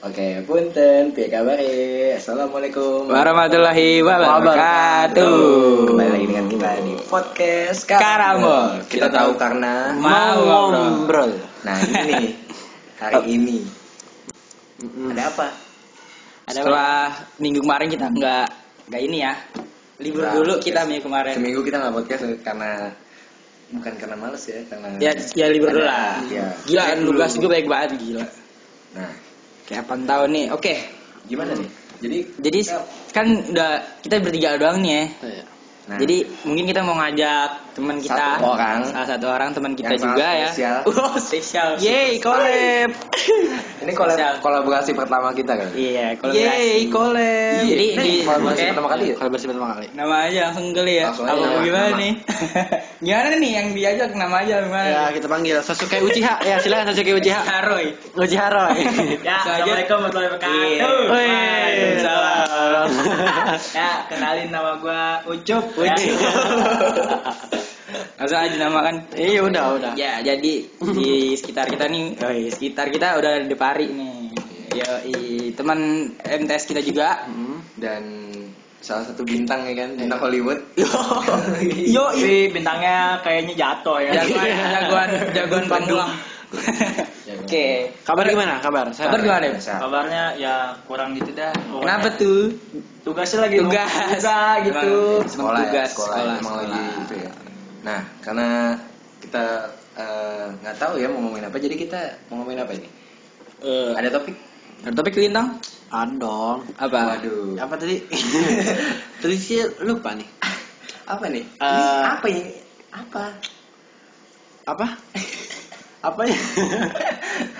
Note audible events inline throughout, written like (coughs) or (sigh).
Oke, punten, piye kabar? Assalamualaikum Warahmatullahi wabarakatuh. Kembali lagi dengan kita di podcast Karambol. Kita tahu karena Mau ngobrol. Nah ini hari (laughs) ini ada apa? Setelah minggu kemarin kita nggak nggak ini ya. Libur Nggak dulu kita minggu kemarin. Seminggu kita nggak podcast karena bukan karena males ya, karena Ya, ya libur dulu Ada- lah. Iya. Gila, dulu. tugas gue baik banget gila. Nah, Kayak apa tahun nih? Oke. gimana nih? Jadi Jadi kita- kan udah kita bertiga doang nih ya. nah, Jadi mungkin kita mau ngajak teman kita Satu orang. salah satu orang teman kita Yang juga ya. spesial. (laughs) Wow, spesial. Yeay, collab. (laughs) ini kolab- Spesial. kolaborasi pertama kita kan? Iya, kolaborasi. Yeay, collab. Jadi Ini di kolaborasi pertama kali ya? Kolaborasi pertama kali. Nama aja langsung kali ya. Langsung aja Apa gimana nama. nih? (laughs) gimana nih yang diajak nama aja gimana? Ya kita panggil Sasuke Uchiha. Ya silakan Sasuke Uchiha. Haroy. Uchiha Roy. Ya, Assalamualaikum warahmatullahi Iya. wabarakatuh. Wih. Waalaikumsalam. ya, kenalin nama gua Ucup. ya. Langsung aja namakan. Iya udah udah. Ya, jadi di sekitar kita nih, oh, iya, sekitar kita udah ada Depari nih. Ya, teman MTS kita juga. Hmm. dan salah satu bintang ya kan bintang Hollywood (laughs) Yo, Tapi bintangnya kayaknya jatuh ya. jagoan (laughs) jagoan jagoan pamulang. Oke. Kabar gimana? Kabar. Kabar gimana? ya? Kabarnya ya kurang gitu dah. Kenapa tuh? Tugasnya lagi Tugas. (laughs) juga gitu. Emang sekolah ya, tugas, sekolah, sekolah, emang sekolah. lagi itu ya nah karena kita eh, nggak tahu ya mau ngomongin apa jadi kita mau ngomongin apa ini Eh, ada topik ada topik lintang? Ada dong. Apa? waduh Apa tadi? (laughs) tadi sih lupa nih. apa nih ini Eh, apa ini apa Apa? (laughs) Apa ya?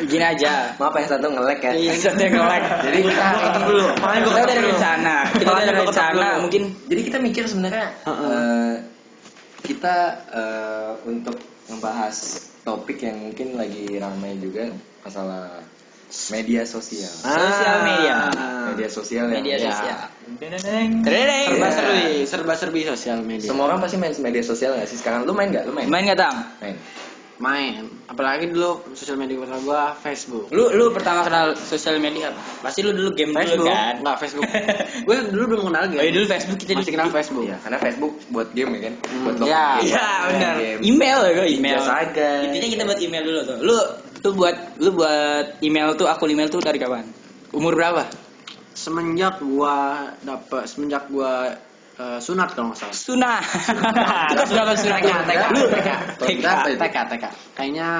Gini aja. maaf yang satu ngelek ya Iya, satu yang nge-lag. (laughs) jadi kita itu dulu Makanya Kita ketok dulu. rencana. Kita ketok rencana. Mungkin jadi kita mikir sebenarnya Heeh. eh, kita eh, untuk membahas topik yang mungkin lagi ramai juga masalah media sosial Sosial media. media sosial yang media ya. sosial. Tereng. Serba serbi, serba serbi sosial media. semua orang pasti main media sosial nggak sih sekarang lu main nggak lu main Main nggak tang? main Main. Apalagi dulu sosial media pertama gua Facebook. Lu lu pertama kenal sosial media apa? Pasti lu dulu game dulu Facebook kan? Enggak Facebook. (laughs) gue dulu belum kenal game. Oh, iya, dulu Facebook kita masih di- kenal Facebook. Iya, karena Facebook buat game ya kan Hmm, buat iya. login game. Iya benar. Game. Email ya gua email. Biasa aja. Intinya kita buat email dulu tuh. Lu tuh buat lu buat email tuh akun email tuh dari kapan? Umur berapa? Semenjak gua dapet semenjak gua eh, sunat kalau nggak salah. Sunah. Kita sudah kan sunah TK, TK, TK? TK, TK. Kayaknya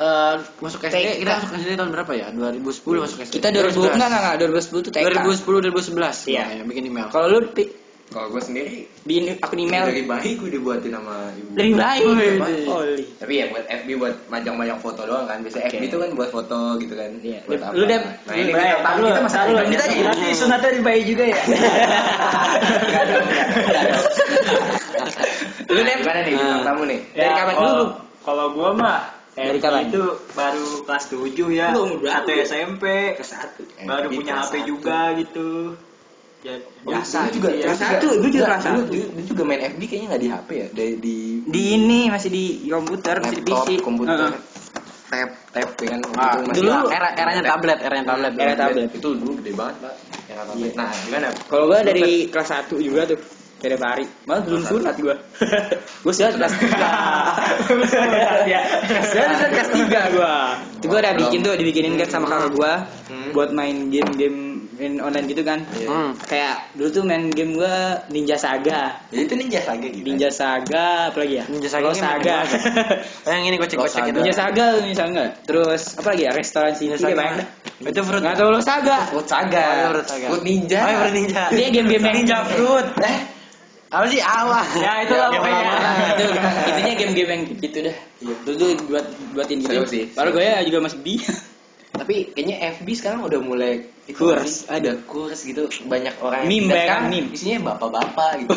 eh masuk SD, TK. kita masuk SD tahun berapa ya? 2010 masuk SD. Kita 2000 enggak enggak enggak 2010 tuh TK. 2010 2011 Iya. ya, bikin email. Kalau lu Kalau gue sendiri bikin akun email dari bayi gue dibuatin sama ibu. dari bayi. Holy. Tapi ya buat FB buat majang-majang foto doang kan. Biasa Oke. FB itu kan buat foto gitu kan. Iya. Buat Lu? Dep. Nah, ini kita tahu lu, kita lu, kita aja. berarti sunatnya dari bayi juga ya. (laughs) Lu, Dep. Gimana nih Nah. tamu nih? Dari Ya, kapan kalau- dulu? Kalau gua mah Dari kapan? itu baru kelas 7 ya. Berapa? Satu SMP. Ke satu. Baru punya HP juga gitu. Ya, Oh, biasa dulu juga gitu ya. kelas satu, gue juga kelas Dulu- satu. dulu juga main FB kayaknya nggak di HP ya, di di Di ini masih di komputer, masih di laptop, PC. komputer, Heeh. tab, tab ya kan. Ah, Itu masih- dulu era eranya tablet, eranya tablet. Era tablet. Itu dulu gede banget, Pak. Era tablet. Iya. Nah, gimana? Kalau gua dari kelas 1 juga tuh. Dari Bari. Malah belum sunat gua. (laughs) gua sunat kelas 3. (laughs) Sunat ya. Sunat kelas 3 gua. Itu gua udah bikin tuh, dibikinin kan sama kakak gua Hmm. buat main game-game main online gitu kan. Iya. Hmm. Kayak dulu tuh main game gua Ninja Saga. Ya itu ninja saga gitu. Ninja Saga apa lagi ya? Ninja Saga main Saga. (laughs) Oh, yang ini gocek-gocek gitu. Ninja Saga Ninja Saga. Terus apa lagi ya? Restoran City Ninja Saga. banyak dah. Itu fruit. Enggak tahu lo Saga. Fruit saga. Oh, iya, Fruit Saga. Fruit ninja. Oh, iya, Fruit Ninja. Dia game-game yang Ninja fruit. Eh, Apa sih awal? (laughs) Ya, itu lah pokoknya. itu intinya game-game yang gitu dah. Iya. Dulu tuh buat buatin gitu. Baru gue ya juga masih bi. (laughs) tapi kayaknya FB sekarang udah mulai itu Kurs, lagi, ada kurs gitu banyak orang yang Meme, sekarang meme. isinya bapak-bapak gitu (laughs)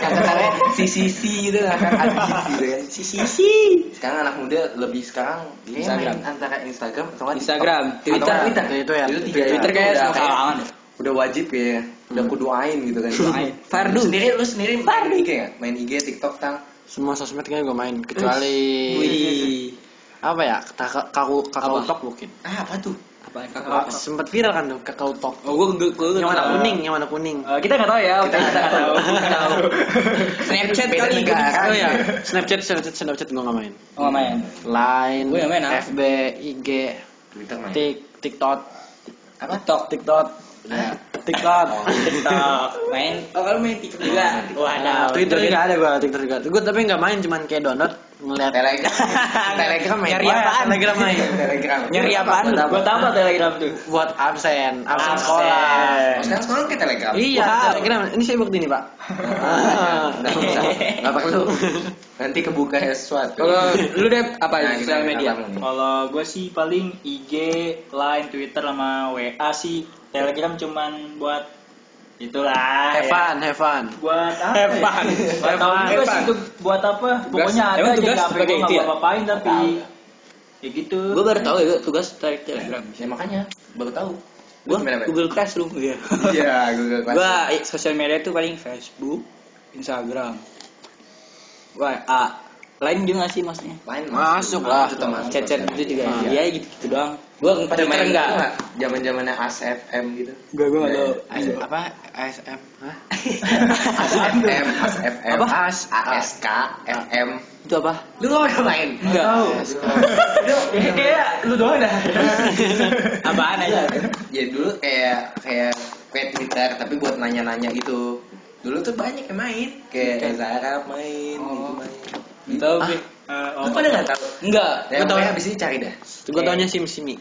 kata-katanya si sisi gitu kan adit gitu kan si Sisi. sekarang anak muda lebih sekarang Instagram. main antara Instagram atau Instagram. Twitter. Twitter Itu ya. itu tiga Twitter itu kayak udah wajib ya udah kudu ain gitu kan. Fardu. Sendiri lu sendiri main IG nggak main IG TikTok tang Semua sosmed kayaknya gue main kecuali Wih. Apa ya kakak kakau kakau tok mungkin Ah, apa tuh? Apaan Ah, sempet viral kan tuh kakau tok Oh, gua gua gua yang warna kuning yang warna kuning Eh, kita nggak tahu ya. Kita nggak tahu. Tahu. (laughs) Snapchat Beda kali negara. oh ya snapchat snapchat snapchat gua nggak main Oh, nggak main. line Gua yang main, ah. fb ig Twitter main. tik tiktok Apa? TikTok, TikTok. Nah, tiktok TikTok. Main. Oh, kalau main TikTok juga. Waduh. twitter juga ada gua twitter juga gua tapi nggak main cuman kayak download ngeliat Telegram. (laughs) Telegram main. Nyari apaan? telegram main (laughs) Telegram. Nyari apaan? Buat apa? Buat apa Telegram tuh? buat absen absen Absen. sekolah sekarang sekolah ke Telegram. iya telegram ini saya bukti nih pak (laughs) Ah, nggak usah. Nggak perlu. Nanti kebuka ya sesuatu. Kalau lu deh apa Nah, sosial media? Kalau gue sih paling IG, Line, Twitter sama WA sih. Telegram cuman buat itulah. have ya. fun have fun Buat apa? Ya? Have juga fun. sih itu buat apa. Pokoknya ada Emang aja tugas di HP sebagai gue itu nggak ya? gue apain tapi ya gitu. Gue baru tahu ya tugas dari Telegram. Ya makanya baru tahu. Pak? Google Classroom ya. Iya, Google (laughs) Classroom. Gua i- sosial media tuh paling Facebook, Instagram. WA. Lain juga nggak sih maksudnya? Lain Masuk lah. Itu termasuk. Chat-chat itu juga. Iya. Iya gitu-gitu doang. Gua Pada Twitter main enggak. enggak? Zaman-zamannya ASFM gitu. Enggak, gua enggak tahu. AS- apa ASM Hah? ASFM, ASFM. (laughs) Apa? AS, ASK, FM. Itu apa? Lu nggak pernah main? Enggak. Lu kayak lu doang dah. (laughs) Apaan aja? Ya dulu kayak kayak kayak Twitter tapi buat nanya-nanya gitu. Dulu tuh banyak yang main, kayak Zara main, gitu main. Tahu, Ah. Eh, Lu oh, pada nggak tahu? Enggak. Ya, Gua tahu. pokoknya abis ini cari dah. gue taunya sim simi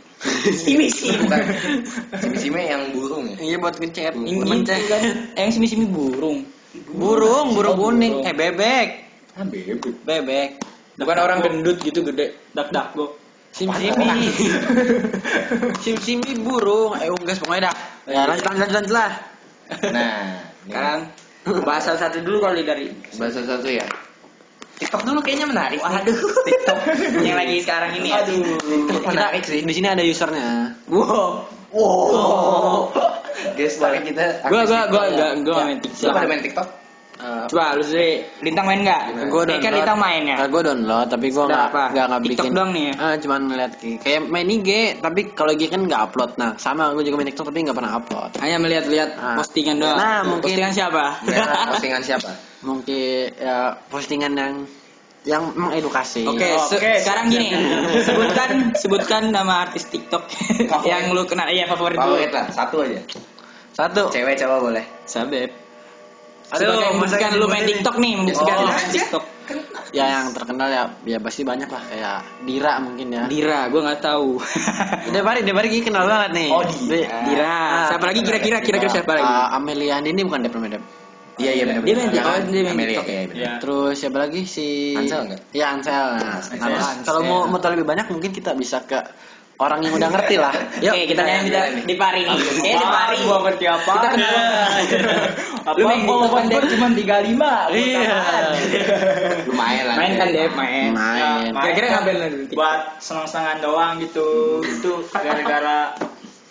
Simi (laughs) sih. Bukan. Simi-simi yang burung ya. iya buat itu chat kan yang simi-simi burung. burung burung Oh, kuning burung. eh bebek Ah, bebek. bebek Bukan orang gendut gitu gede. dak dak go. sim simi (laughs) sim simi burung eh unggas pokoknya dah ya lanjut lanjut lanjut lah Nah, Sekarang bahas salah satu dulu kalau dari bahasa satu ya. TikTok dulu kayaknya menarik. Waduh. TikTok. yang lagi sekarang ini. ya. Aduh. TikTok menarik sih. di sini ada usernya Wow. Wow. Guys, tapi kita Gua gua gua enggak TikTok gua ya. nggak main TikTok. pada main TikTok? Eh, Coba lu sendiri Lintang main enggak? Gimana? gue Ini kan Lintang main ya. gue download tapi gue nggak nggak nggak TikTok bikin doang nih ya? Ah, cuman ngeliat kayak main IG tapi kalau IG kan nggak upload nah sama gue juga main TikTok tapi nggak pernah upload Hanya melihat-lihat Ah. postingan doang. Nah, mungkin- postingan siapa? Nah, (laughs) postingan siapa? mungkin ya postingan yang yang mengedukasi Oke, se- Oke, sekarang gini, (laughs) sebutkan sebutkan nama artis TikTok (laughs) yang lu kenal. Iya, favorit lu. Favorit lah, satu aja. satu Cewek cowok boleh. Sabep. Aduh, Sebagai masa membuktikan lu main TikTok nih, membuktikan Oh. lu main TikTok. (laughs) ya yang terkenal ya ya pasti banyak lah kayak Dira mungkin ya Dira, gua nggak tahu. (laughs) Debari Debari gini kenal banget nih Oh, Dira. Dira. Siapa lagi kira-kira kira-kira siapa lagi? Ah, Amelia ini bukan Dep namanya Dep Iya iya benar. Dia main. TikTok, dia main TikTok. Ya. Terus siapa lagi si Ansel nggak? Iya Ansel. Nah, kalau mau mau tahu lebih banyak mungkin kita bisa ke orang yang udah ngerti lah. Oke, kita nanya kita di Pari nih. Eh, di Pari. Gua ngerti apa? Kita kenal. Apa? Lu Oh, kan, gua cuma 35. Buat Iya. Lumayan lah. Main kan Dep, main. Main. Kira-kira main ngapain kan lu di Buat senang-senangan doang gitu. Itu gara-gara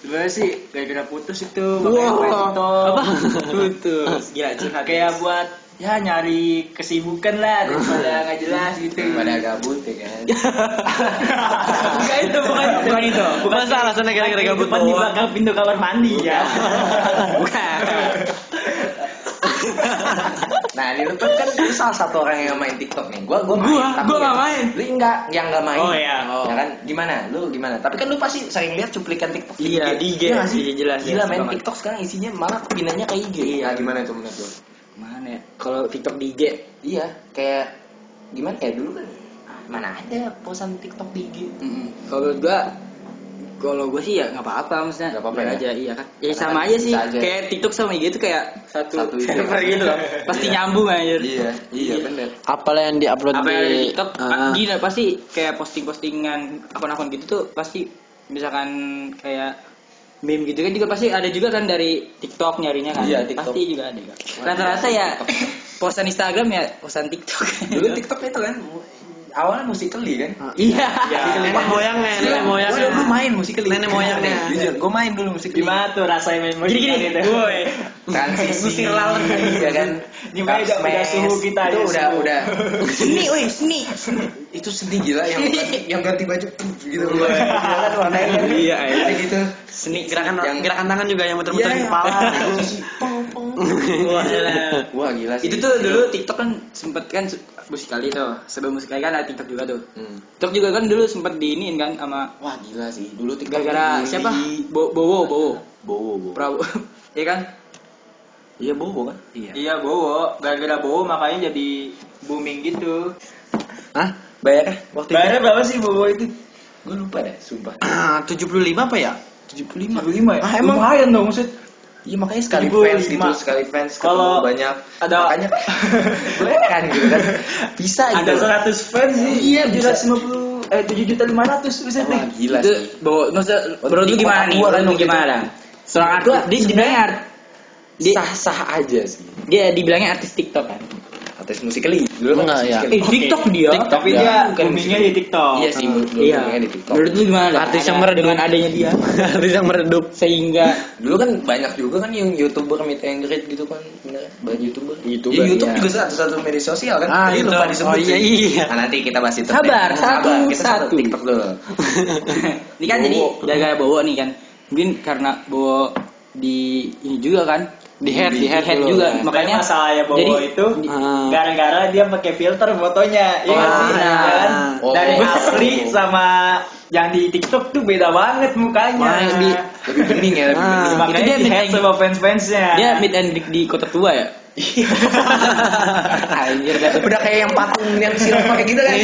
Sebenernya sih gara-gara putus itu makanya Wow. TikTok. Apa? (laughs) Putus. Gila curhat. Kayak buat ya nyari kesibukan lah daripada (laughs) nggak jelas gitu. Pada gabut ya kan. (laughs) bukan itu, bukan itu. Bukan itu. Bukan Masa alasannya gara-gara gabut Depan di belakang pintu kamar mandi ya. Bukan. (laughs) Nah, ini lu kan kan lu salah satu orang yang main TikTok nih. Gua gua main. Gua- tapi gua ya- nggak main. Lu enggak, yang enggak main. Oh, iya. Ya kan? Gimana? Lu gimana? Tapi kan lu pasti sering lihat cuplikan TikTok Iya, di IG. Iya nggak sih? Jelas, Gila jelas main banget. TikTok sekarang isinya malah pindahnya ke IG. Iya. Gimana itu menurut lu? Mana ya? Kalau TikTok di IG Iya, kayak gimana ya dulu kan mana ada posan TikTok di IG. Kalau menurut gua kalau gua sih ya nggak apa-apa maksudnya Nggak apa-apa ya? aja iya kan ya Karena sama kan aja sih aja. kayak TikTok sama IG itu kayak satu, Satu (laughs) server gitu loh pasti Iya. nyambung aja Iya, iya bener. Apalah yang diupload apa di yang ada di TikTok Ah. gini pasti kayak posting-postingan akun-akun gitu tuh pasti misalkan kayak meme gitu kan juga pasti ada juga kan dari TikTok nyarinya kan? Iya, TikTok. pasti juga ada kan rata-rata ya posan Instagram ya posan TikTok. Dulu TikTok itu kan awalnya musikali kan. Ah. iya nenek moyangnya, nenek moyangnya. Gue main musikali. Nenek moyangnya. Jujur, gue main dulu musikali. Gimana tuh rasanya main musik Gini-gini. gitu? Woi. Transisi. Musir laut. ya kan. Gimana udah- udah Smash. suhu kita Itu udah udah. seni woi seni itu sedih gila yang ganti, yang ganti baju gitu gila kan warnanya kan Iya, iya. Gitu Seni gerakan tangan juga yang muter-muter Iya, di kepala. Wah, gila. wah gila sih itu tuh dulu TikTok kan sempet kan musik kali tuh sebelum musik kali kan ada TikTok juga tuh Hmm. TikTok juga kan dulu sempet diinin kan sama wah gila sih dulu TikTok gara-gara bully. siapa Bo Bowo Bowo Bowo Bowo Prabowo (laughs) ya kan iya Bowo kan iya Iya Bowo, gara-gara Bowo makanya jadi booming gitu. Hah? bayar waktu Bayarnya berapa sih Bowo itu? gue lupa deh sumpah (clears throat) 75 apa ya? 75 75 ya? ah emang Lumayan dong maksud. Iya makanya sekali 75. fans gitu, sekali fans Kalau banyak ada- makanya (laughs) boleh kan gitu kan. Bisa Ada gitu. 100 fans sih. Iya, bisa. 750 eh 7 juta 500 bisa Wah, deh. gila itu sih. Maksudnya Waktu menurut lu gimana nih menurut lu waktu gimana seorang Gua artis dia dibilangnya art dia, Sah-sah aja sih. dia dibilangnya artis TikTok kan Artis musikali. Dulu kan Enggak, ya. eh TikTok dia Tapi Ya, dia boomingnya di TikTok. Iya sih, dulu iya boomingnya di TikTok. menurut lu gimana Artis yang meredup. dengan adanya dia (laughs) Artis yang meredup. sehingga Dulu kan banyak juga kan yang youtuber meet and greet gitu kan, banyak youtuber. YouTuber, Ya, YouTube iya. juga satu-satu media sosial kan. Ah, Tadi itu. lupa disebut. Oh, iya, iya. Nah, nanti kita bahas itu. Sabar, satu, Sabar, kita satu. TikTok dulu. (laughs) ini kan jadi gara-gara Bowo nih kan mungkin karena Bowo di ini juga kan Di head, di head dulu. juga Tapi makanya masalahnya Bowo jadi itu Ah. gara-gara dia pakai filter fotonya. Iya Oh, sih? iya. Ya kan? Oh. Dari asli sama yang di TikTok tuh beda banget mukanya. Makanya di- Lebih bening ya, lebih Ah. bening. Makanya Itu dia di and- sama fans-fansnya. dia meet and di kota tua ya (laughs) anjir dah. udah kayak yang patung yang silang pakai gitu kan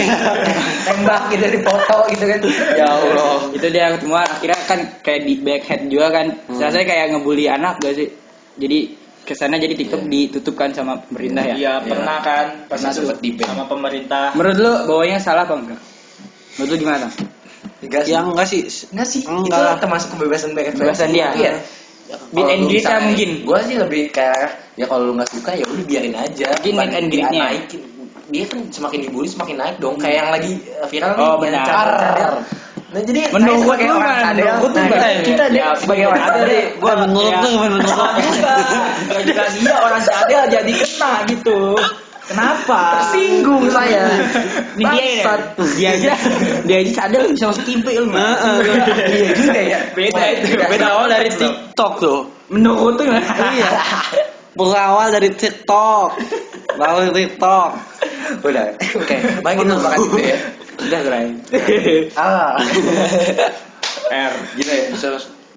tembak gitu di foto gitu kan ya Allah itu dia ketemuan akhirnya kan kayak di backhead juga kan rasanya kayak ngebully anak gak sih jadi ke sana jadi TikTok Iya. ditutup kan sama pemerintah ya Iya, pernah kan Pernah tuh sempet di-ban. sama pemerintah. menurut lu bawanya salah apa enggak menurut lu gimana enggak sih Yang enggak sih. enggak sih Enggak. itu termasuk kebebasan berekspresi Kebebasan dia. iya Meet and greet-nya mungkin. gue sih lebih kayak ya kalau lu nggak suka ya udah biarin aja Mungkin meet and Dia greet-nya. naikin dia kan semakin dibully semakin naik dong kayak yang lagi uh, viral Oh, nih yang benar. Nah jadi Menurut lu orang kan, lu nah, kita, kita Ya, sebagai orang ada cadel deh, gua menurut gimana menurut juga dia orang cadel jadi kena gitu. Kenapa? tersinggung saya Ini dia ya. Dia aja dia aja cadel bisa masuk timpe lu. iya juga ya Beda itu, beda Berawal dari TikTok tuh. Menurut tuh? Iya. Berawal dari TikTok. Dari TikTok. udah oke baik itu ya Udah Bray. (laughs) ah (laughs) R. gila ya bisa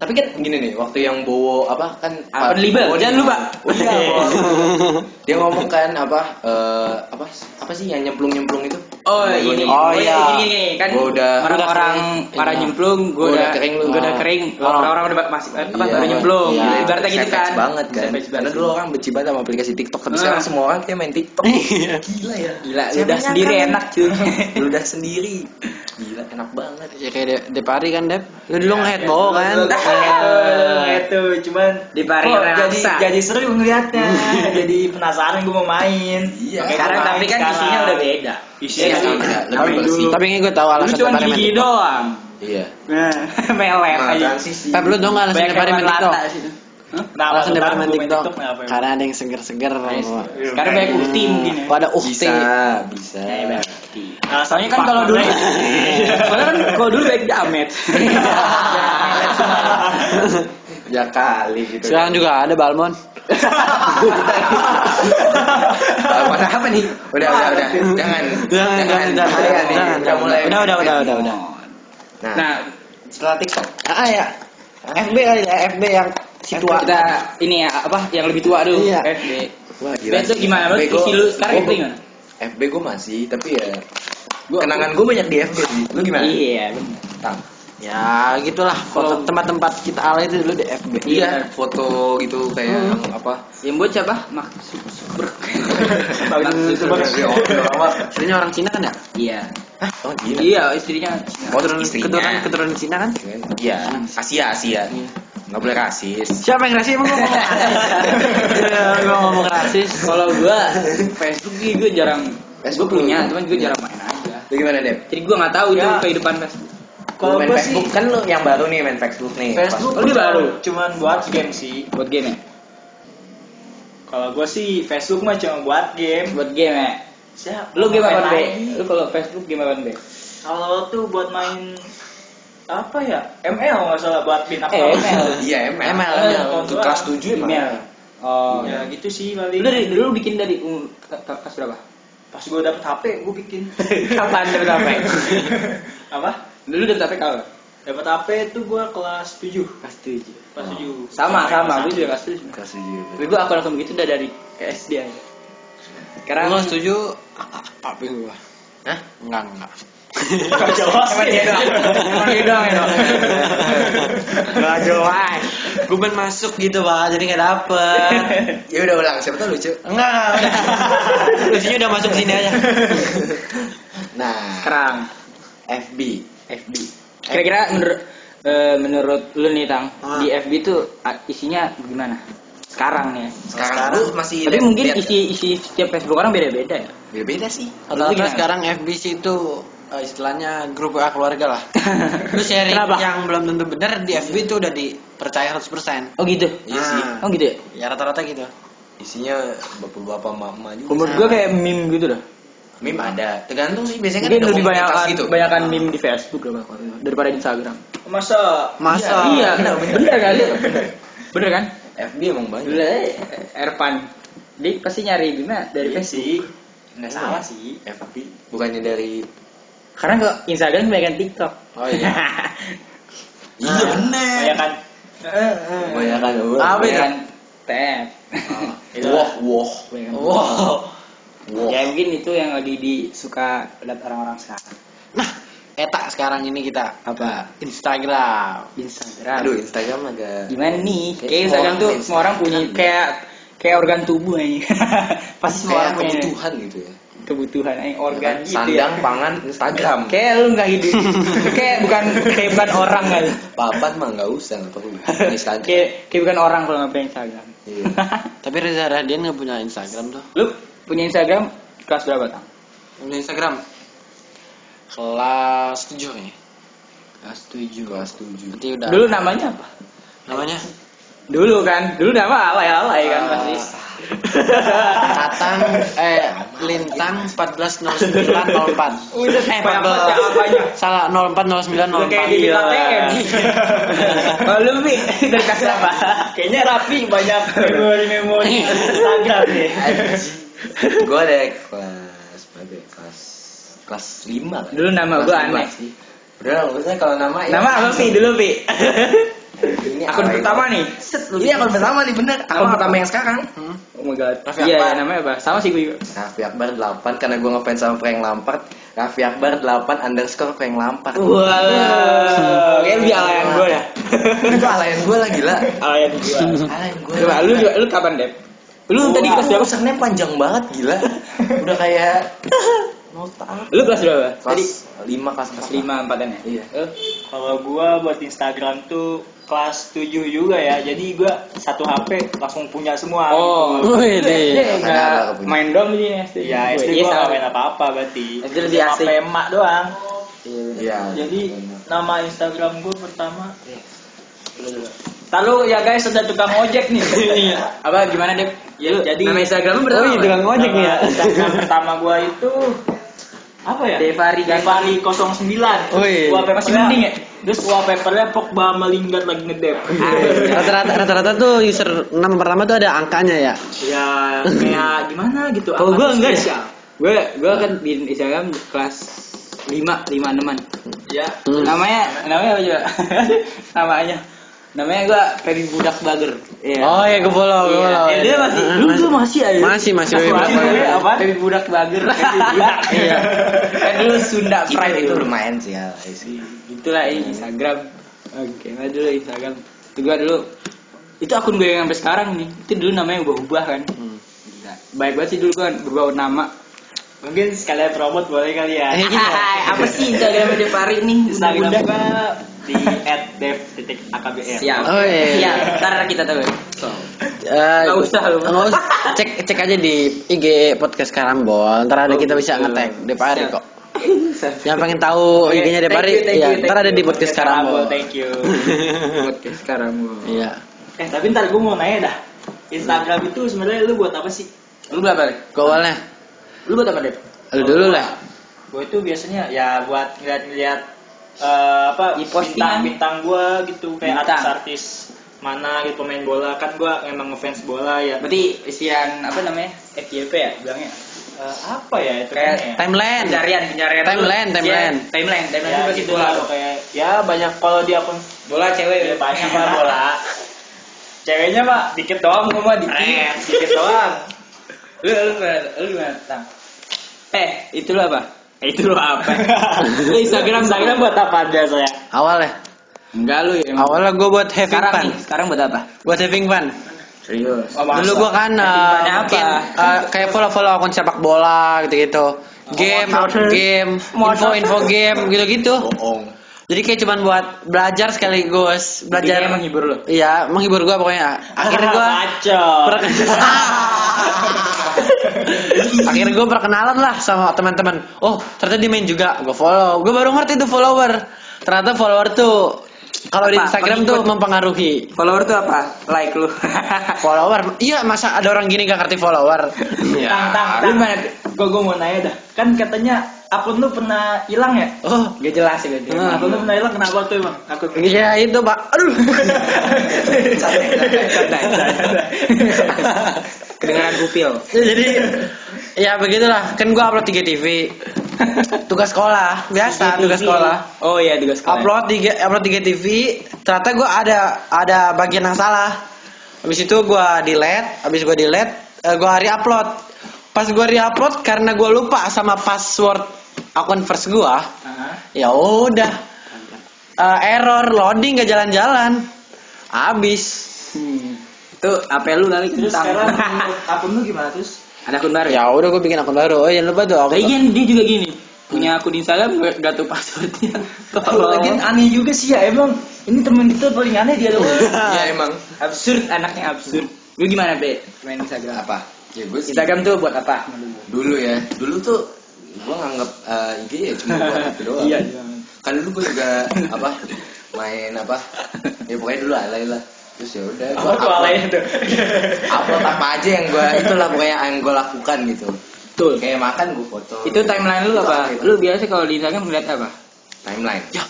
tapi kan gini nih waktu yang bowo apa kan Apa, Pak libel? Bowo Jangan lupa. (laughs) iya dia ngomong kan apa eh, apa apa sih yang nyemplung nyemplung itu Oh ini, Oh, iya. gini, gini, kan Gua udah- orang-orang para nyemplung, gue Gua udah, kering lu. gua udah Ah. kering, Oh. orang-orang udah masih apa Iya, baru nyemplung, iya. ibaratnya gitu kan. banget kan karena dulu orang benci banget sama aplikasi TikTok tapi Ah. sekarang semua orang kayak main TikTok (laughs) Iya. gila ya Gila, Siapa udah sendiri kan? enak cuy. (laughs) udah sendiri gila enak banget Ya kayak De Depari kan, Dep. Lu dulu nge-head bawa kan. Itu, itu, cuman Di Pari kok Renaksa. jadi jadi seru ngeliatnya. (laughs) jadi penasaran gue mau main. Iya. Sekarang tapi kan sekarang. isinya udah beda. Isinya Iya, sih iya, tapi lebih dulu. Tapi ini gue tahu Dulu alasan cuma Depari main gigi doang. iya Nah, melet Nah, aja. Pep lu tau gak alasan Depari main TikTok? Hah? Kenapa main gua TikTok. Karena ada yang seger-seger. Sekarang banyak ukti mungkin ya. Pada ukti. bisa bisa banyak ukti. Nah, Soalnya kan kalau dulu (laughs) Soalnya kan kalau dulu baik jamet. (laughs) ya kali gitu Sekarang juga ada Balmon. Apa apa nih? Udah, udah, udah. Jangan. Jangan, jangan, jangan, jangan, Udah. Udah, udah, udah, udah, udah. Nah, Nah, setelah TikTok. Ah ya. FB kali ya, FB yang si tua. kita ini ya apa yang lebih tua dulu. Iya. FB. Wah, FB itu gimana? Lu FB gua- isi lu sekarang FB gimana? FB gue masih, tapi ya Gua- kenangan gue banyak di FB sih. Lu gimana? Iya, bener. Ya gitulah foto tempat-tempat kita alay itu dulu di FB. Iya, foto gitu kayak yang apa? Yang buat siapa? Mak Super. Istrinya orang Cina kan ya? Iya. Hah? Oh. Iya, istrinya. Oh, Keturunan istrinya. keturunan keturunan Cina kan? Iya, Asia, Asia. Nggak boleh rasis. Siapa yang rasis emang gua ngomong rasis? (laughs) Iya, ngomong rasis. Kalau gua Facebook gua jarang Facebook gua punya, cuman gua jarang main aja. Lu gimana, Dep? Jadi gua nggak tahu itu Ya. kehidupan Facebook. Kalau Lu main gue sih Facebook kan lu yang baru nih main Facebook nih. Facebook Oh, cuman- baru? cuman buat game sih. Buat game ya? Kalau gue sih Facebook mah cuma buat game. Buat game ya? Siapa? Lu Be? lagi? Lu kalau Facebook gimana Be? Kalau tuh buat main apa ya? ML nggak salah buat bin Eh, account. ML. (laughs) Iya, ML. ML, Eh, ML. Untuk kelas 7 emang. Email. Oh. Ya gitu sih Lu paling. dari dulu bikin dari ke- kelas berapa? Pas gue dapet HP, gue bikin. (laughs) Kapan dapet HP? (laughs) apa? Dulu dapet HP kapan? Dapat HP itu gue kelas 7 Kelas 7. Kelas 7 Sama sama, gue juga kelas 7. Kelas 7. Tapi gue akun akun begitu udah dari SD aja. Sekarang Gua setuju apa gua? Hah? Enggak, enggak. Gak jelas Emang dia doang. Emang dia doang ya. Enggak jelas. Gua pengen masuk gitu, Pak, jadi enggak dapet. Ya udah ulang, siapa tahu lucu. Enggak, enggak. Lucunya udah masuk sini aja. Nah, Sekarang FB. FB. Kira-kira menurut eh, menurut lu nih Tang, Ah. di FB tuh isinya gimana? Sekarang nih. ya. Sekarang, Sekarang. lu masih Tapi liat- mungkin liat- isi isi setiap Facebook orang beda-beda ya. beda-beda sih. Rata-rata gimana? sekarang FBC itu eh, istilahnya grup WA keluarga lah. (laughs) Lu sharing Kenapa? yang belum tentu benar di FB itu udah dipercaya 100%. Oh gitu. Iya sih. Ah. Oh gitu ya. Ya rata-rata gitu. Isinya bapak-bapak mama juga. Menurut gua kayak meme gitu dah. Meme ada. Tergantung sih biasanya kan Mungkin ada lebih banyak gitu. banyakan meme di Facebook lah Bang, daripada di Instagram. Masa Masa iya, bener, bener, bener. kan? Bener kan? FB emang banyak. Eh, Erpan. Dia pasti nyari Bima dari Iya Facebook. sih Nggak salah sih FB bukannya dari Karena kok Instagram kebanyakan TikTok. Oh iya. (laughs) iya bener. Kayak kan Kebanyakan Apa itu? Kebanyakan tab. Itu Wah, wah. Wow. Ya mungkin itu yang lagi disuka lihat orang-orang sekarang. Nah, eta sekarang ini kita Apa? Instagram. Instagram. Aduh, Instagram agak Gimana nih? Kayak Kayak Instagram tuh orang semua orang punya Instagram. kayak kayak organ tubuh aja. (laughs) Pasti semua kayak orang punya kebutuhan gitu ya. kebutuhan aja organ kan? gitu Sandang, ya. pangan, Instagram. Kayak lu nggak hidup. (laughs) kayak bukan kayak bukan orang aja. Papan mah nggak usah, nggak perlu. (laughs) Instagram. kayak kayak bukan orang kalau nggak punya Instagram. Iya. Tapi Reza Radian nggak punya Instagram tuh. lu punya Instagram kelas berapa tang? Punya Instagram. Kelas 7 kayaknya. Kelas tujuh. Kelas tujuh. Nanti udah. Dulu namanya apa? namanya Dulu kan, dulu nama alay alay kan pasti. Tatang eh Lintang 140904. Udah Eh, banyak banget ya apanya. Salah 040904. Kayak di. ATM. Kalau lu Bi, dari kelas berapa? Kayaknya rapi banyak memori-memori Instagram nih (laughs) gue ada kelas berapa? ya? Kelas kelas lima. kan? Dulu nama lima aneh. sih. Udah maksudnya kalau nama ya. Nama apa Bi dulu Bi? (laughs) Ini Akun alay pertama nih. Set lu. Iya akun pertama nih bener. Akun pertama yang sekarang. Hmm. Oh my god. Raffi Iya, Akbar. namanya apa? Sama sih gue juga. Raffi Akbar 8 karena gue ngefans sama Frank Lampard. Raffi Akbar 8 underscore Frank Lampard. Wah, kayak lebih alayan gue dah. Itu alayan gue lah gila. Alayan gue. Alayan gue. Lu kapan Dep? Lu tadi kelas berapa? Username panjang banget gila. (laughs) Udah kayak nota? Lu kelas berapa? Tadi Kelas 5 kelas kelas 5 empatan ya? Iya. Kalau gua buat Instagram tuh kelas 7 juga ya Jadi gua satu HP langsung punya semua Oh. Wih, deh. enggak kepunyaan. main dom di SD. Iya SD Iya, gua sama. gak main apa-apa berarti SD lebih asik. HP emak doang Iya. Jadi nama Instagram gua pertama Lalu ya guys ada tukang ojek nih (laughs) Apa gimana Dep? Ya, jadi- nama Instagram berapa? Oh, iya, tukang ojek nih ya. Instagram (laughs) pertama gua itu apa ya? Devari Devari 09 Oh, iya. Wallpapernya- Masih mending ya? Terus wallpapernya Pogba melingkar lagi ngedep (laughs) Rata-rata rata-rata tuh user nama pertama tuh ada angkanya ya. Ya kayak gimana gitu Kalau tuh enggak spesial. ya. Gue gue kan di Instagram kelas 5 5 teman. Ya Hmm. Namanya namanya apa juga? namanya namanya gue Feby Budak Bager. Iya. Oh iya, gue follow, gue Iya. follow. Eh, dia masih dulu Masih. tuh masih aja. Masih, masih Feby Budak Budak Bager. Apa? Feby Budak Bager. Feby Budak. (laughs) Iya. Kan dulu Sunda Itu, Pride itu lumayan sih ya. Itulah ini Instagram. Oke, nah dulu Instagram. Itu gua dulu itu akun gue yang sampai sekarang nih. Itu dulu namanya ubah-ubah kan. Hmm. Gila. Baik banget sih dulu kan berubah nama. Mungkin sekalian promote boleh kali ya Eh. Hai, apa sih Instagram Devari nih? Instagram gua di @dev.akbr Siap. Oh, iya. Siap. Ntar kita tahu. Eh, Nggak usah lu. nggak usah. Cek cek aja di IG podcast Karambol. Ntar ada kita bisa ngetek Depari kok. (laughs) Yang pengen tahu Oke, IG-nya thank Depari, you, thank ya ntar thank ada you. di podcast Karambol. Thank you (laughs) Podcast sekarang Iya. Eh tapi ntar gua mau nanya dah Instagram itu sebenarnya lu buat apa sih? Lu berapa? Rik? Kok awalnya? Lu buat apa, Dep? Lu dulu lah. gue itu biasanya ya buat ngeliat-ngeliat eh, apa Di postingan. bintang-bintang gue gitu kayak Bintang. artis-artis mana gitu pemain bola kan gue emang ngefans bola ya Berarti isian apa namanya? FYP ya bilangnya. Eh, apa ya itu Kayak kan ya? Timeline. Pencarian, pencarian. Timeline, Iya, timeline. timeline, timeline ya gitu gitu lah kayak ya banyak kalau di akun Bola cewek ya banyak lah (laughs) bola ceweknya pak dikit doang gue mah dikit dikit doang (laughs) Lu lu? Lu gimana, Tang? Eh, itu lu apa? Itu lu apa? lu (laughs) Instagram Instagram buat apa biasanya Awal ya. Enggak lu ya. emang. Awalnya gue buat having sekarang fun. nih, sekarang buat apa? Buat having fun. Serius. Oh, masa? Dulu gue kan uh, mungkin apa? uh, kayak follow-follow akun sepak bola gitu-gitu. Game, Motor. game, info-info game gitu-gitu. bohong Jadi kayak cuman buat belajar sekaligus belajar Intinya menghibur lu. Iya, menghibur gua pokoknya. Akhirnya (laughs) gua Bacot. (laughs) (laughs) Akhirnya gua perkenalan lah sama teman-teman. Oh, ternyata dia main juga. Gua follow. Gua baru ngerti tuh follower. Ternyata follower tuh kalau di? Instagram Pengikut? tuh mempengaruhi. Follower tuh apa? Like lu. (laughs) Follower. Iya, masa ada orang gini gak ngerti follower? tang tang lu tang mana? gue gue mau nanya dah kan katanya akun lu pernah hilang ya Oh, Gak jelas ya gak jelas. Hmm. akun lu pernah hilang kenapa tuh emang akun iya itu, Pak. Aduh. Kedengaran kupil. Ya, jadi ya begitulah kan gua upload 3 TV tugas sekolah biasa tugas sekolah Oh iya tugas sekolah. upload 3 upload 3 TV ternyata gua ada ada bagian yang salah habis itu gua delete habis gua delete eh, gua re-upload pas gua re-upload karena gua lupa sama password akun first gua Aha. ya udah Eh, error loading gak jalan-jalan habis Hmm. Itu apa lu kali terus sekarang (laughs) akun lu gimana terus Ada akun baru. ya udah gua bikin akun baru oh jangan lupa tuh akun Tapi kan dia juga gini. Punya akun Instagram gak, tahu passwordnya. (laughs) Kalau lagian aneh juga sih ya emang ini temen kita paling aneh dia doang. (laughs) ya emang absurd anaknya absurd. Lu gimana be main Instagram? apa ya gue sih Instagram tuh buat apa? dulu ya dulu tuh gue nganggap eh, IG ya cuma buat (laughs) itu doang Iya. kan dulu gue juga apa main apa ya pokoknya dulu alay lah terus ya udah Apa tuh alay (laughs) itu? upload apa aja yang gue itulah pokoknya yang gue lakukan gitu Betul. kayak makan gue foto Itu timeline lu apa? Lu biasa kalau di Instagram ngeliat apa? timeline ya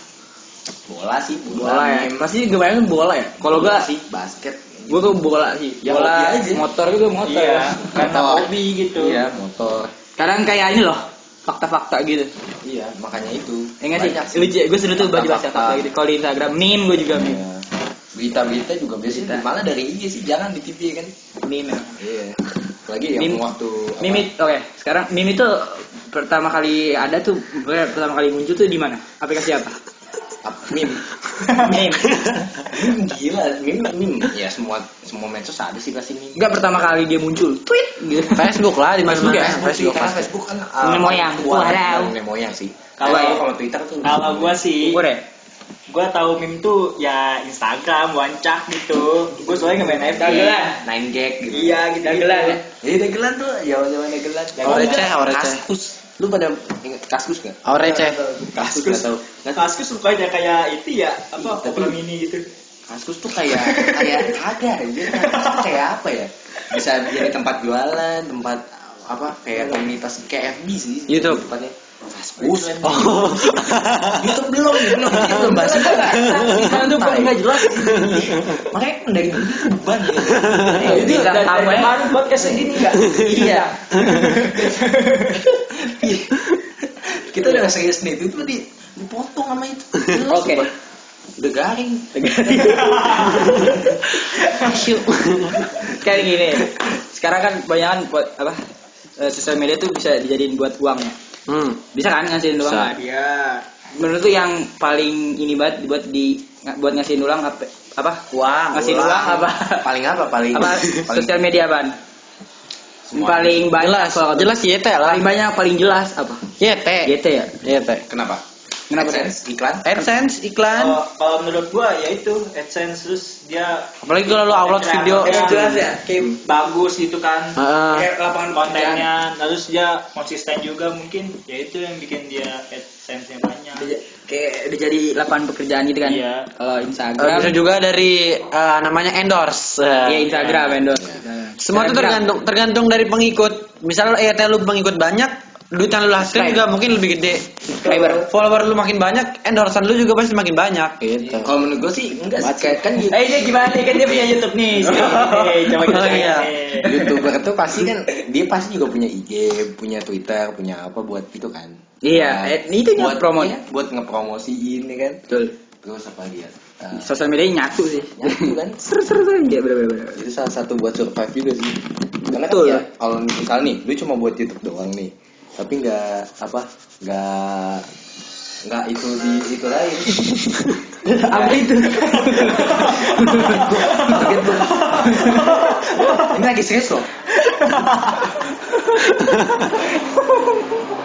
bola sih Bola ya. meme. Pasti gue bayangin bola ya. Kalau Bola gua sih basket gua tuh bola sih. Ya, bola aja. motor juga motor. Iya, karena Motor. hobi gitu. iya motor Kadang kayak ini loh, fakta-fakta gitu. iya makanya itu Ya nggak sih? Banyak Lucu, gue seru tuh baca baca fakta gitu. Kalau di Instagram meme gue juga meme. Iya. berita-berita juga biasanya malah dari IG sih jangan di TV kan Meme. iya lagi yang Meme- waktu Meme oke. Sekarang meme itu pertama kali ada tuh pertama kali muncul tuh di mana? Aplikasi apa? Apa, meme meme. meme (laughs) gila meme meme ya semua semua medsos ada sih pasti meme Enggak pertama kali dia muncul. Tweet gitu. Facebook lah di Facebook ya? Facebook, karena pasti. Facebook kan Nenek moyang. Wah, Wow. nenek moyang sih. Kalau- Kalau kalau Twitter tuh Kalau gua sih, ya? gua tahu meme tuh ya Instagram, wancak gitu. Gua soalnya nggak main FB. Dagelan. nine gag gitu. Iya gitu. Dagelan ya? Iya dagelan tuh, jawa-jawa dagelan. Oh, receh, oh, receh. Kaskus. Lu pada inget kaskus gak? Oh receh. Kaskus. Nggak tahu. Kaskus rupanya kayak itu ya, apa Iya, tapi- Opera mini gitu. Kaskus tuh kayak kayak ada aja. Kaskus tuh kayak apa ya? Bisa jadi tempat jualan, tempat apa kayak komunitas kayak FB sih. YouTube. Tempatnya. Kaskus. Oh. YouTube belum, belum. Belum bahas itu. Instagram tuh kok nggak jelas. Makanya dari dulu tuh beban ya. Iya, Itu bisa dari tahu ya. kemarin podcast gini enggak? Iya. Kita udah serius nih, itu tuh di dipotong sama itu. Oke. Udah garing. Kayak gini. Sekarang kan banyak buat apa? eh, sosial media tuh bisa dijadiin buat uang ya. Hmm. Bisa kan ngasihin uang? Bisa. kan? Iya. Menurut tuh yang paling ini banget buat di buat ngasihin uang apa? Apa? Uang. Ngasihin uang apa? Paling apa? Paling apa? paling Sosial media? Semua. Paling banyak Jelas, kalau jelas YT lah. Paling banyak paling jelas apa? YT. GT ya. YT. Kenapa? Kenapa? AdSense, iklan? AdSense iklan. Kalau kalau menurut gua ya itu AdSense terus dia Apalagi kalau lu upload video. Emang jelas ya? kayak bagus gitu kan. Heeh. Kayak lapangan kontennya, terus dia konsisten juga mungkin ya itu yang bikin dia AdSense-nya banyak. Udah- Kayak jadi lapangan pekerjaan gitu kan? Iya. Kalau Eh, Instagram, bisa juga dari eh, namanya endorse. Eh, ya Instagram endorse. Semua itu Telegram. tergantung tergantung dari pengikut. misal EYT lu pengikut banyak, duit yang lu hasilin juga mungkin lebih gede. Subscriber. Follower lu makin banyak, endorsean lu juga pasti makin banyak. Gitu. Kalau menurut gue sih enggak sih kayak kan Eh dia gimana nih kan dia punya YouTube nih. Sini, (laughs) coba kita Oh, iya. youtuber tuh pasti kan dia pasti juga punya IG, punya Twitter, punya apa buat itu kan. Iya, Buat- eh, itu buat promo. iya, buat ngepromosiin ya kan. Betul. Terus apa lagi ya? Eh, Sosial media nyatu sih. nyatu kan. (laughs) Seru-seru tuh. Iya, bener-bener. itu salah satu buat survive juga sih karena kan Betul. ya kalau misal nih lu cuma buat YouTube doang nih tapi nggak apa nggak nggak itu di itu lain (laughs) Apa itu? Kaget (laughs) ini lagi serius loh (laughs)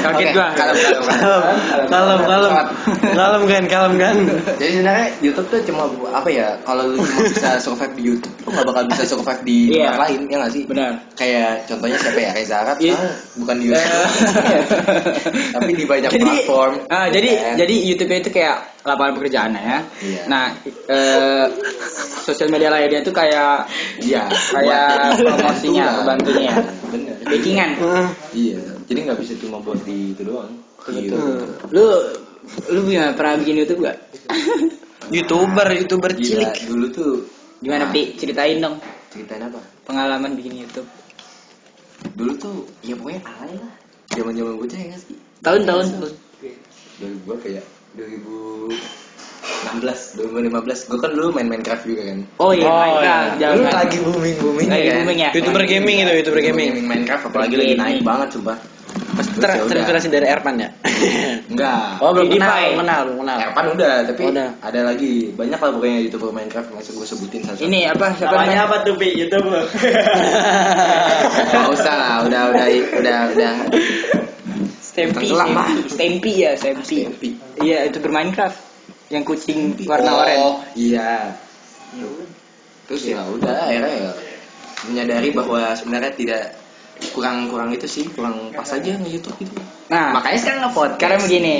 Kaget gua. kalem, kalem, kalem. Kalem, kalem. Kan, kalem kan. jadi sebenarnya YouTube tuh cuma apa ya kalau lu cuma bisa survive di YouTube lu nggak bakal bisa survive di Iya. tempat lain ya nggak sih Benar. kayak contohnya siapa ya Reza Arab Iya. sekarang bukan di YouTube (laughs) tapi di banyak jadi, platform ah, jadi Kan? jadi YouTube itu kayak lapangan pekerjaan ya. Iya. Nah, eh, sosial media lainnya itu kayak Iya, Kayak promosinya, pembantu lah. pembantunya ya. Bener. backingan. Iya, jadi nggak bisa cuma buat di itu doang. Iya. Lu lu punya pernah bikin YouTube gak? (laughs) YouTuber, YouTuber Gila, cilik. dulu tuh Gimana, Pi? Ceritain dong ceritain apa? pengalaman bikin YouTube. Dulu tuh ya pokoknya alay lah. Zaman-zaman bocah ya nggak sih? Tahun-tahun. Dari gua kayak 2016, 2015. Gua kan dulu main Minecraft juga kan. Oh iya, Oh, Minecraft. iya. Jangan Dulu lagi booming booming Lagi booming ya? YouTuber gaming itu, YouTuber gaming. Minecraft apalagi lagi Gaming. naik banget sumpah. Terus ya terinspirasi dari Erpan ya? Enggak. Oh, belum kenal, belum kenal, belum kenal. Erpan udah, tapi Oh, udah. ada lagi banyak lah pokoknya youtuber Minecraft usah gue sebutin satu. Ini apa? Siapa Namanya apa tuh Pi? YouTube lu. (laughs) Nggak usah lah, udah udah udah udah. Stampy. Stampy, Stampy ya, Stampy. Stampy. Iya, itu berminecraft. Yang kucing warna Oh, oranye. Iya. Terus ya udah akhirnya ya menyadari bahwa sebenarnya tidak kurang kurang itu sih kurang pas aja nge YouTube gitu. Nah, Makanya sekarang nge-podcast. sekarang begini.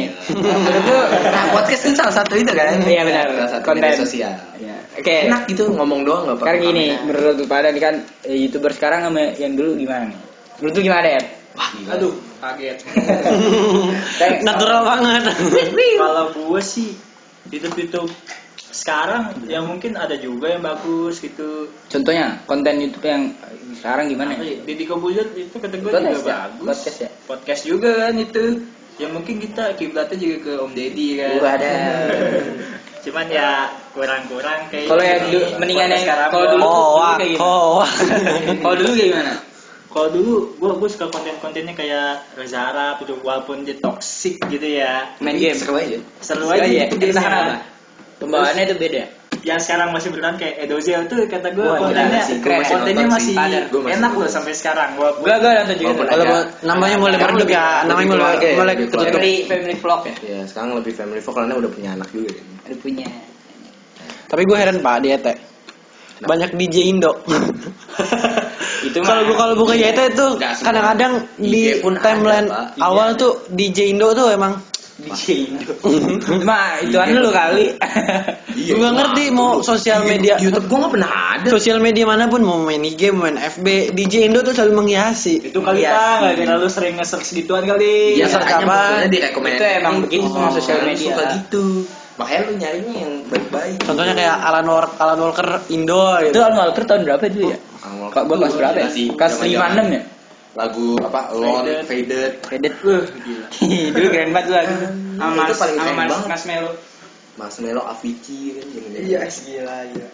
(laughs) Nah, podcast kan salah satu itu kan? Iya, benar. Salah satu Konten. sosial. Ya, Oke. Enak gitu ngomong doang nggak Sekarang apa-apa. gini, menurut lu pada nih kan eh, youtuber sekarang sama yang dulu gimana nih? Menurut lu gimana ya? Wah, gila. Aduh, kaget. (laughs) Natural banget. Kalau gue sih YouTube YouTube sekarang ya mungkin ada juga yang bagus gitu. Contohnya konten YouTube yang sekarang gimana? Apa ya? Deddy Kobuzer itu kata gue Podcast juga ya? bagus. Podcast ya? Podcast juga kan itu. Ya mungkin kita kiblatnya juga ke Om Deddy kan. Wah, ada. (laughs) Cuman ya kurang-kurang kayak Kalau yang dulu mendingan yang kalau dulu Oh, dulu kayak gimana? oh, wah. Kalau dulu kayak gimana? Kalau dulu gue gue suka konten-kontennya kayak Reza Arab itu walaupun dia toxic gitu ya. Main game. Seru aja. Seru Seru aja aja. gitu Entah gamenya. kenapa. Pembawaannya itu beda. Yang sekarang masih bertahan kayak Edozel tuh kata gue kontennya masih kontennya masih masih enak loh sampai sekarang. Gua gua nonton juga. Kalau namanya mulai meredup lebih- ya, namanya mulai ya, mulai ketutup. Family family vlog ya. Ya, sekarang lebih family vlog karena udah punya anak juga. Ada punya. Tapi gue heran Pak di ET. Banyak DJ Indo. (laughs) Itu Kalau gue kalau buka YT itu semua. kadang-kadang di timeline awal tuh DJ Indo tuh emang DJ Indo. Cuma itu lu kali. Iya, gue nggak ngerti mau sosial media YouTube gua nggak pernah ada. sosial media mana pun mau main IG mau main FB DJ Indo tuh selalu menghiasi itu kali Iya. tak nggak kira lu sering nge-search gituan kali. Iya, search apa? Itu emang begitu sama sosial Karena lu media. Suka gitu. Makanya lu nyarinya yang baik-baik. contohnya kayak Alan Walker, Alan Walker Indo Itu gitu. Alan Walker tahun berapa itu ya? Kak gua kelas berapa ya? Kelas zaman-zaman 5 6 ya? Lagu apa? Lone, Faded. Faded. Wah, gila. Dulu keren banget. Sama Mas, paling sama keren Mas, banget. Mas Melo. Mas Melo, Avicii kan Iya, gila gila.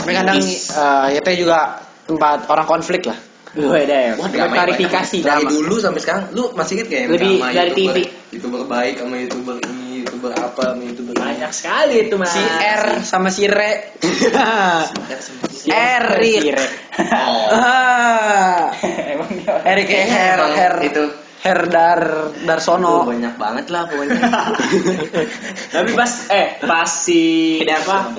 tapi kadang eh, YT juga tempat orang konflik lah ada ya. Wah, klarifikasi dari dulu sampai sekarang lu masih inget kayak Lebih drama dari YouTuber, TV. youtuber baik sama youtuber ini youtuber apa sama youtuber ini. Banyak sekali itu mas. si R sama si Re Ya, sama si- Erik oh Ah, orang- Erik Her Emang Her itu Herdar Oh, Darsono banyak banget lah pokoknya (laughs) Tapi pas eh pas si apa?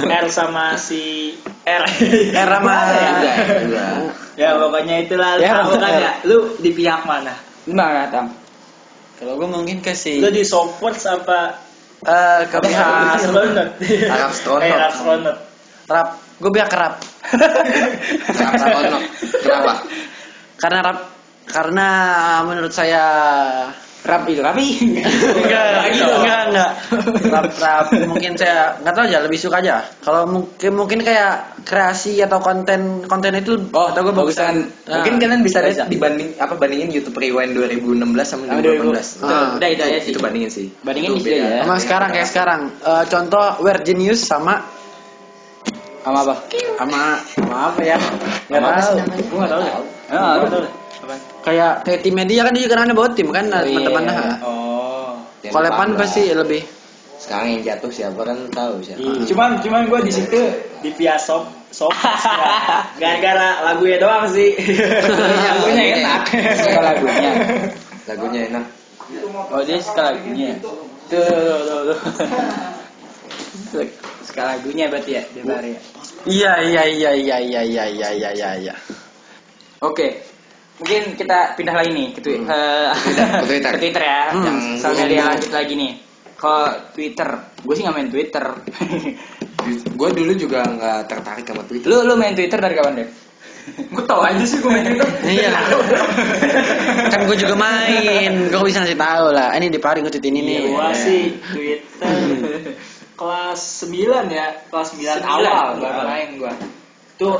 R sama si R. R sama Enggak, enggak. ya pokoknya itulah lu Ya, tahu kan ya. Lu di pihak mana? Gimana, Tam? Kalau gue mungkin kasih. Lo di support apa? Eh, uh, ke pihak Arab Astronaut. Arab eh, Astronaut. Rap, gue biar kerap. Kerap Astronaut. Kenapa? Karena rap, karena eh, menurut saya Rap itu rapi. enggak gitu. enggak enggak rap rap mungkin saya nggak tahu aja lebih suka aja kalau mungkin mungkin kayak kreasi atau konten konten itu Oh, atau gue bagusan Nah. Mungkin kalian bisa Bisa. lihat dibanding apa bandingin YouTube Rewind 2016 sama Sama 2018. 2018. Ah. Udah itu aja sih. Itu bandingin sih. Bandingin Itu aja ya. sama sekarang kayak sekarang Eh, contoh Where Genius sama Sama apa? sama sama apa ya nggak Apa sih tahu? Gua nggak tahu deh. Ah, Gua nggak tahu kayak kayak tim media kan dia juga kan ada bawa tim kan Oh, iya. teman-teman Oh. Yang kalau paham Pan lah. pasti lebih Sekarang yang jatuh siapa kan tahu siapa. Iya. Cuman cuman gue di situ di Piasop Sop ya. gara-gara lagunya doang sih. (laughs) Lagunya enak. Suka lagunya. Lagunya enak. Oh dia suka lagunya. Tuh, tuh, tuh, tuh. Suka lagunya berarti ya, dia baru ya. iya iya iya iya iya iya iya iya iya iya Oke. Mungkin kita pindah lagi nih ke Twitter. (laughs) Ke Twitter. ke Twitter ya. Hmm. Yang sosial media lanjut lagi nih. Kalau Twitter, gue sih nggak main Twitter. (laughs) Gue dulu juga nggak tertarik sama Twitter. lu lu main Twitter dari kapan deh? (laughs) gue tau aja sih gue main Twitter. Iya. kan gue juga main. Gue bisa ngasih tahu lah. Ini di Pari ngutip ini nih. Gua sih Twitter kelas 9 ya, kelas 9 Sembilan. awal baru main gua. Tuh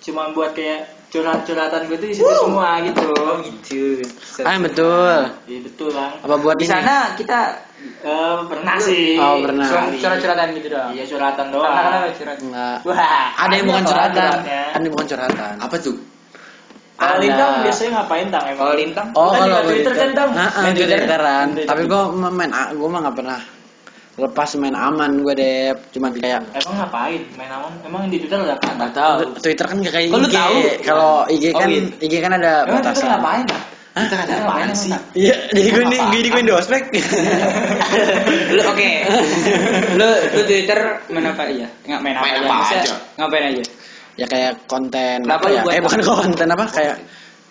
cuma buat kayak curhat-curhatan gue tuh di situ semua gitu. gitu. Ah betul. Iya betul bang. Apa buat Di ini? sana kita Eh, pernah sih. Oh, pernah. curhat- curhat-curhatan gitu doang. Iya curhatan Karena doang. kenapa curhat? Enggak. Wah, Ada yang bukan curhatan. Ada yang bukan curhatan. Apa tuh? Kalau. Lintang biasanya ngapain tang emang? Kalau lintang? Oh, kan kalau Twitter kan, Tang? Nah, Twitter? Twitteran. Twitter. Tapi gue main, gue mah nggak pernah lepas main aman gue deh. Cuma kayak Emang ngapain? Main aman? Emang di Twitter ada apa? Nggak tahu. Twitter kan nggak kayak IG. tahu? Kalau IG Oh, kan, iya. IG kan ada Emang Twitter batasan. ngapain? Tang? Hah? Twitter ada apaan sih? Iya, jadi gue nih, gue di gue di ospek. lu oke. lu lu Twitter main apa aja? Nggak main apa Main apa aja? Ngapain aja? ya kayak konten Kenapa apa ya? buat Eh bukan konten apa kayak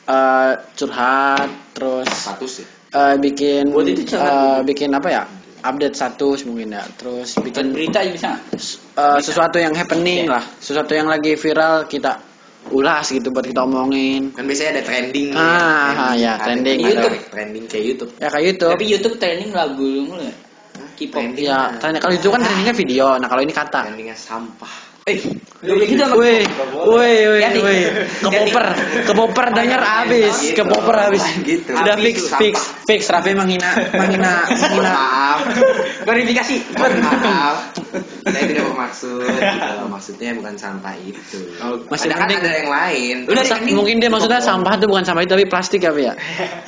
eh, curhat terus Status ya. eh, bikin Buat itu curhat eh, bikin apa ya? Update status mungkin ya. Terus Bikin bikin berita aja bisa eh, sesuatu yang happening Iya. lah, sesuatu yang lagi viral kita ulas gitu buat kita omongin. Kan biasanya ada trending. Ah, ya, Ada trending ada. Trending kayak YouTube. Ya kayak YouTube. Tapi YouTube trending lagu lu mulu ya? K-pop. Trending. Ya, trending kalau itu kan trendingnya video. Nah, kalau ini kata. Trendingnya sampah. Eh, gitu Woi, woi, woi, Ganti. woi. Ke Ganti. popper, ke popper denger habis, ke popper habis. Gitu. Udah Habis fix, fix, fix. Raffi menghina, menghina, menghina. Maaf. Klarifikasi. Maaf. Saya tidak bermaksud. Gitu. Maksudnya bukan sampah itu. Masih ada kan ada yang lain. Udah, mungkin dia maksudnya sampah itu bukan sampah itu tapi plastik apa ya? (laughs)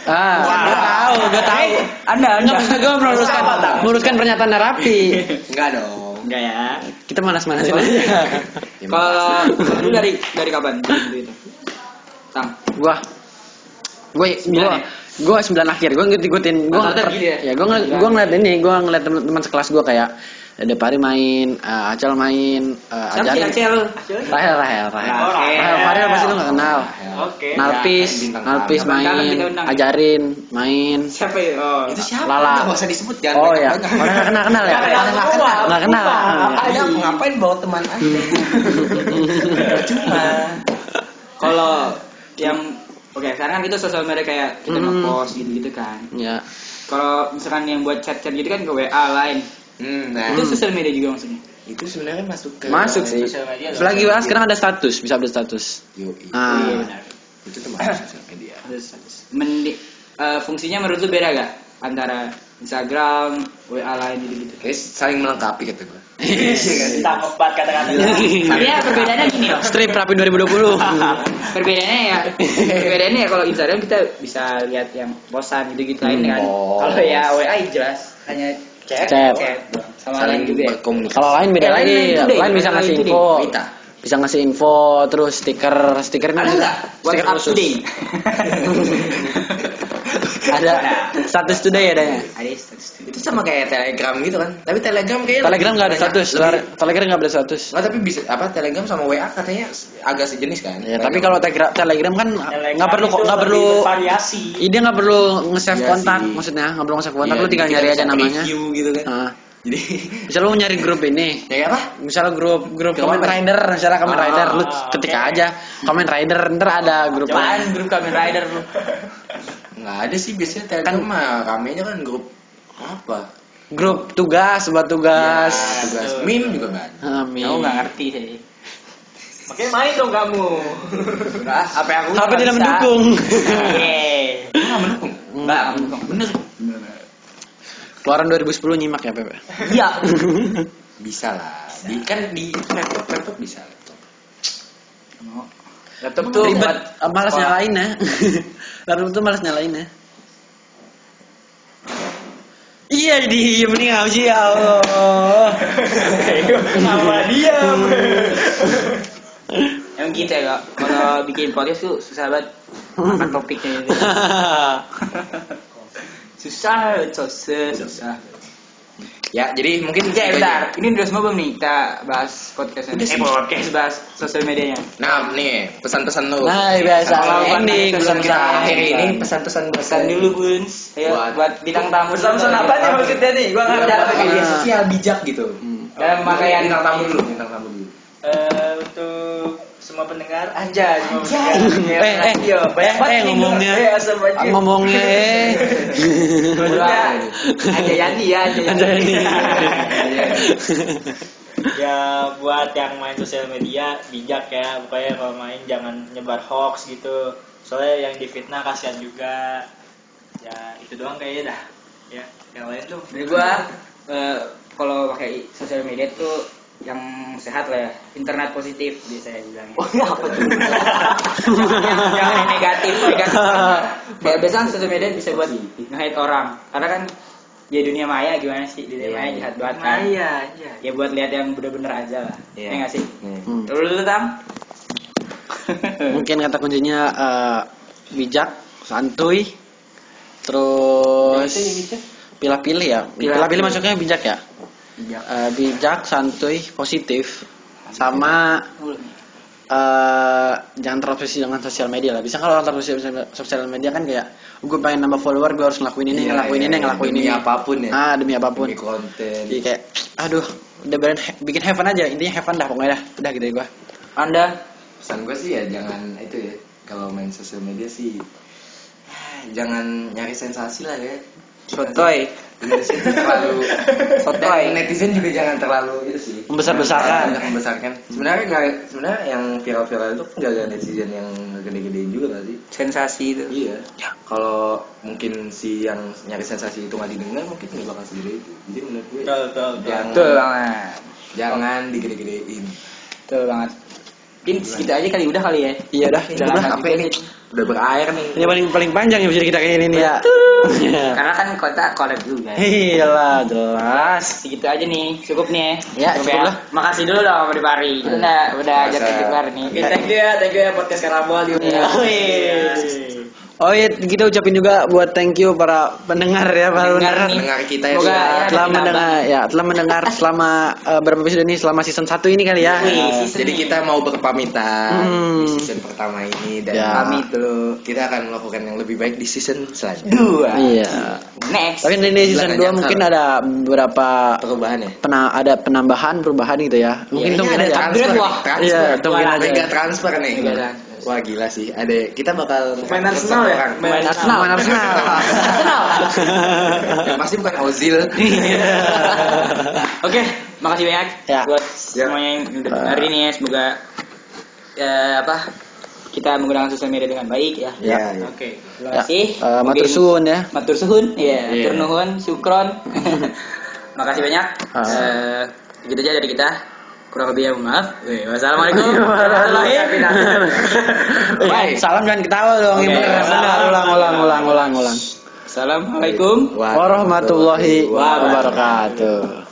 Ah, gue tahu, gue tahu. Eh, Anda, Enggak Anda. maksud gue meluruskan, Apa, Tak? meluruskan pernyataan Raffi. Enggak dong. Enggak ya. Kita manas-manasin aja. Ya, (laughs) Kalau lu dari dari kapan. Gua, gue, gue, gue sembilan akhir. Gue ngikutin, gue gitu ya? ya, gue ngeliat, gue ngeliat ini, gue ngeliat teman-teman sekelas gue kayak ada Pari main, eh, Acel main, uh, Siapa sih Acel? Rahel, Rahel, Rahel. Oh, Rahel. Rahel, Farel pasti lu gak kenal. Oke. Narpis, Ya, Narpis main, undang. ajarin, main. Siapa ya? Oh. Itu siapa? Lala. Nggak usah disebut jangan Oh banyak ya, banyak. orang gak kenal kenal ya? Nggak kenal Nggak semua. Nggak kenal. Ada ngapain bawa teman anda? Cuma. Kalau yang oke sekarang kan itu sosial media kayak kita Hmm. nge-post gitu-gitu kan. Ya, Kalau misalkan yang buat chat-chat gitu kan ke WA lain. Hmm, nah, Itu sosial media juga maksudnya. itu sebenarnya masuk ke masuk sih. Sosial media dong. Apalagi WA sekarang ada status, bisa update status. Yoi. Ah. Iya benar. Itu termasuk (coughs) sosial media. Ada status. Mendi- eh, fungsinya menurut lu beda gak antara Instagram, WA lain gitu-gitu? Kayak saling melengkapi kata gue. Tangkep banget kata-katanya. Iya perbedaannya gini loh. Strip Rapi 2020. (laughs) perbedaannya ya perbedaannya ya kalau Instagram kita bisa lihat yang bosan gitu gitu lain kan Oh. kalau ya WA jelas hanya chat, Chat. doang. sama saling lain juga ya. berkomunikasi. Kalau lain beda Eh, lain lagi. Lain bisa lain ngasih deh. info. Bisa ngasih info, terus stiker, stiker kan ada nggak Stiker khusus. (laughs) ada status today adanya. ada status today Itu sama kayak Telegram gitu kan. Tapi Telegram kayaknya Telegram nggak ada status. lebih- Telegram nggak ada status. Nggak, tapi bisa apa Telegram sama WA katanya agak sejenis kan. Ya, tapi kalau Telegram, Telegram kan Telegram nggak perlu itu nggak perlu bervariasi. Iya dia nggak perlu nge-save Iya kontak, sih. maksudnya nggak perlu nge-save kontak, Iya, lu tinggal nyari aja namanya. gitu kan. Nah, Jadi Misalnya lu nyari grup ini, ya apa? misalnya grup grup Kamen? Rider, misalnya Kamen Ah, Rider, lu ketik oke. aja Kamen Rider, ntar ada grup grup Kamen Rider lu? (laughs) Nggak ada sih biasanya Telegram mah ramenya kan grup apa? grup tugas buat tugas. Ya, tugas meme juga kan. Amin. Aku nggak ngerti sih. Makanya main dong kamu. Enggak, apa yang aku Tapi tidak bisa. mendukung. Yeay. Nggak mendukung. Enggak, nggak mendukung. Bener. Keluaran 2010 nyimak ya, Pepe. Iya. (laughs) Bisa lah. Di, kan di laptop laptop bisa laptop. Laptop tuh Ribet, buat malas sekolah. nyalain ya. (laughs) Laptop tuh malas nyalain ya. Iya diem nih nggak sih ya Allah. (laughs) Sama diam. (laughs) Emang gitu ya kak. Kalau bikin podcast tuh susah banget angkat topiknya susah, susah, susah. Ya, jadi mungkin itu bentar. aja. Ini udah semua belum nih kita bahas podcastnya? Udah eh, sih. podcast bahas sosial medianya. Nah, nih pesan-pesan lu. Nah, biasa Kalau ending pesan kita sampai. akhir ini pesan-pesan Pesan dulu, Buns. Ayo Buat- buat, bintang tamu. Pesan-pesan apa nih maksudnya nih? Gua nggak Buat ngerti. media sosial bijak gitu. Dalam pakaian bintang tamu dulu, bintang tamu dulu. Eh, untuk semua pendengar. Anjay semua Anjay. pendengar. Eh, eh, radio banyak eh, banget eh, ngomongnya. eh, Ah, ngomongnya eh. Maksudnya, Aja Yani ya, aja Aja Yani. ya buat yang main sosial media bijak ya. Pokoknya kalau main jangan nyebar hoax gitu. Soalnya yang difitnah kasihan juga. Ya itu doang kayaknya dah. Ya yang lain tuh. Dari gua eh, kalau pakai sosial media tuh yang sehat lah ya, internet positif biasanya bilangnya. Oh iya apa tuh? yang, (laughs) yang negatif, negatif. (laughs) Kayak biasanya sosial media bisa buat nge orang. Karena kan ya dunia maya gimana sih? Dunia Iya, maya iya. jahat banget kan. iya iya Ya buat lihat yang bener-bener aja lah. Iya. Ya nggak sih? Hmm. Dulu dulu tam. (laughs) Mungkin kata kuncinya eh, bijak, santuy, terus pilih-pilih ya. Pilih-pilih masuknya bijak ya. Bijak. Eh, bijak, santuy, positif, sama eh jangan terobsesi dengan sosial media lah. Bisa kalau orang terobsesi dengan sosial media kan kayak gue pengen nambah follower, gue harus ngelakuin ini, Iya, ngelakuin iya, ini, iya. ngelakuin Demi ini. apa pun ya. Ah demi apa pun. Demi konten. Jadi kayak, aduh, udah bikin bikin heaven aja. Intinya heaven dah pokoknya dah. Udah gitu ya gue. Anda Pesan gue sih ya jangan itu ya. Kalau main sosial media sih ah, jangan nyari sensasi lah ya. Sotoy. Tuh (laughs) terlalu Sotoy. dan netizen juga jangan terlalu itu sih Membesar-besarkan. Jangan membesarkan sebenarnya nggak sebenarnya yang viral-viral itu nggak ada netizen yang gede-gedein juga nggak sih Sensasi itu. iya kalau mungkin si yang nyari sensasi itu nggak didengar mungkin nggak bakal segede itu jadi menurut gue Betul, betul, betul. jangan Betul banget. jangan digede-gedein Betul banget. Mungkin segitu aja kali udah kali ya. Iya dah. Udah Udah. apa ini. Udah berair nih Ini paling paling panjang ya bisa kita kayak ini nih ya. Karena kan kota collab juga. Iyalah jelas. Segitu aja nih, cukup nih Ya, cukup lah. Makasih dulu dong Mbak Pari. Kita udah udah ajak ke nih. Oke, thank you ya, thank you ya podcast Karambol di Iya. Oh iya kita ucapin juga buat thank you para pendengar ya para Pendengar pendengar. kita ya, Semoga ya, telah mendengar ya telah mendengar selama eh, berapa episode ini selama season 1 ini kali ya. Eh, season jadi ini. kita mau berpamitan Hmm. di season pertama ini dan Ya. pamit dulu kita akan melakukan yang lebih baik di season selanjutnya dua. Iya. Next. Tapi di season Bulan 2 aja, mungkin ada beberapa perubahan ya pena, ada penambahan perubahan gitu ya. Mungkin Kayaknya tungguin ada transfer. Iya, tungguin aja. mega transfer nih Mega transfer. Wah gila sih ada kita bakal Main Arsenal ya? orang. Main Arsenal, main Arsenal. yang (laughs) pasti bukan Ozil (laughs) Oke, makasih banyak Ya. buat semuanya yang udah dengar ini ya. Semoga eh, apa kita menggunakan sosial media dengan baik ya. ya, ya. Oke. Terima Ya, kasih. eh, matur suwun ya. Matur suhun, iya. Iya. Matur nuhun, syukron. (laughs) Makasih banyak. Ah. Eh, gitu aja dari kita. Kurang lebih ya mohon maaf. Wassalamualaikum warahmatullahi (laughs) wabarakatuh. Salam jangan ketawa dong. Ini. Ulang, ulang, ulang, ulang, ulang. Assalamualaikum Warahmatullahi wabarakatuh.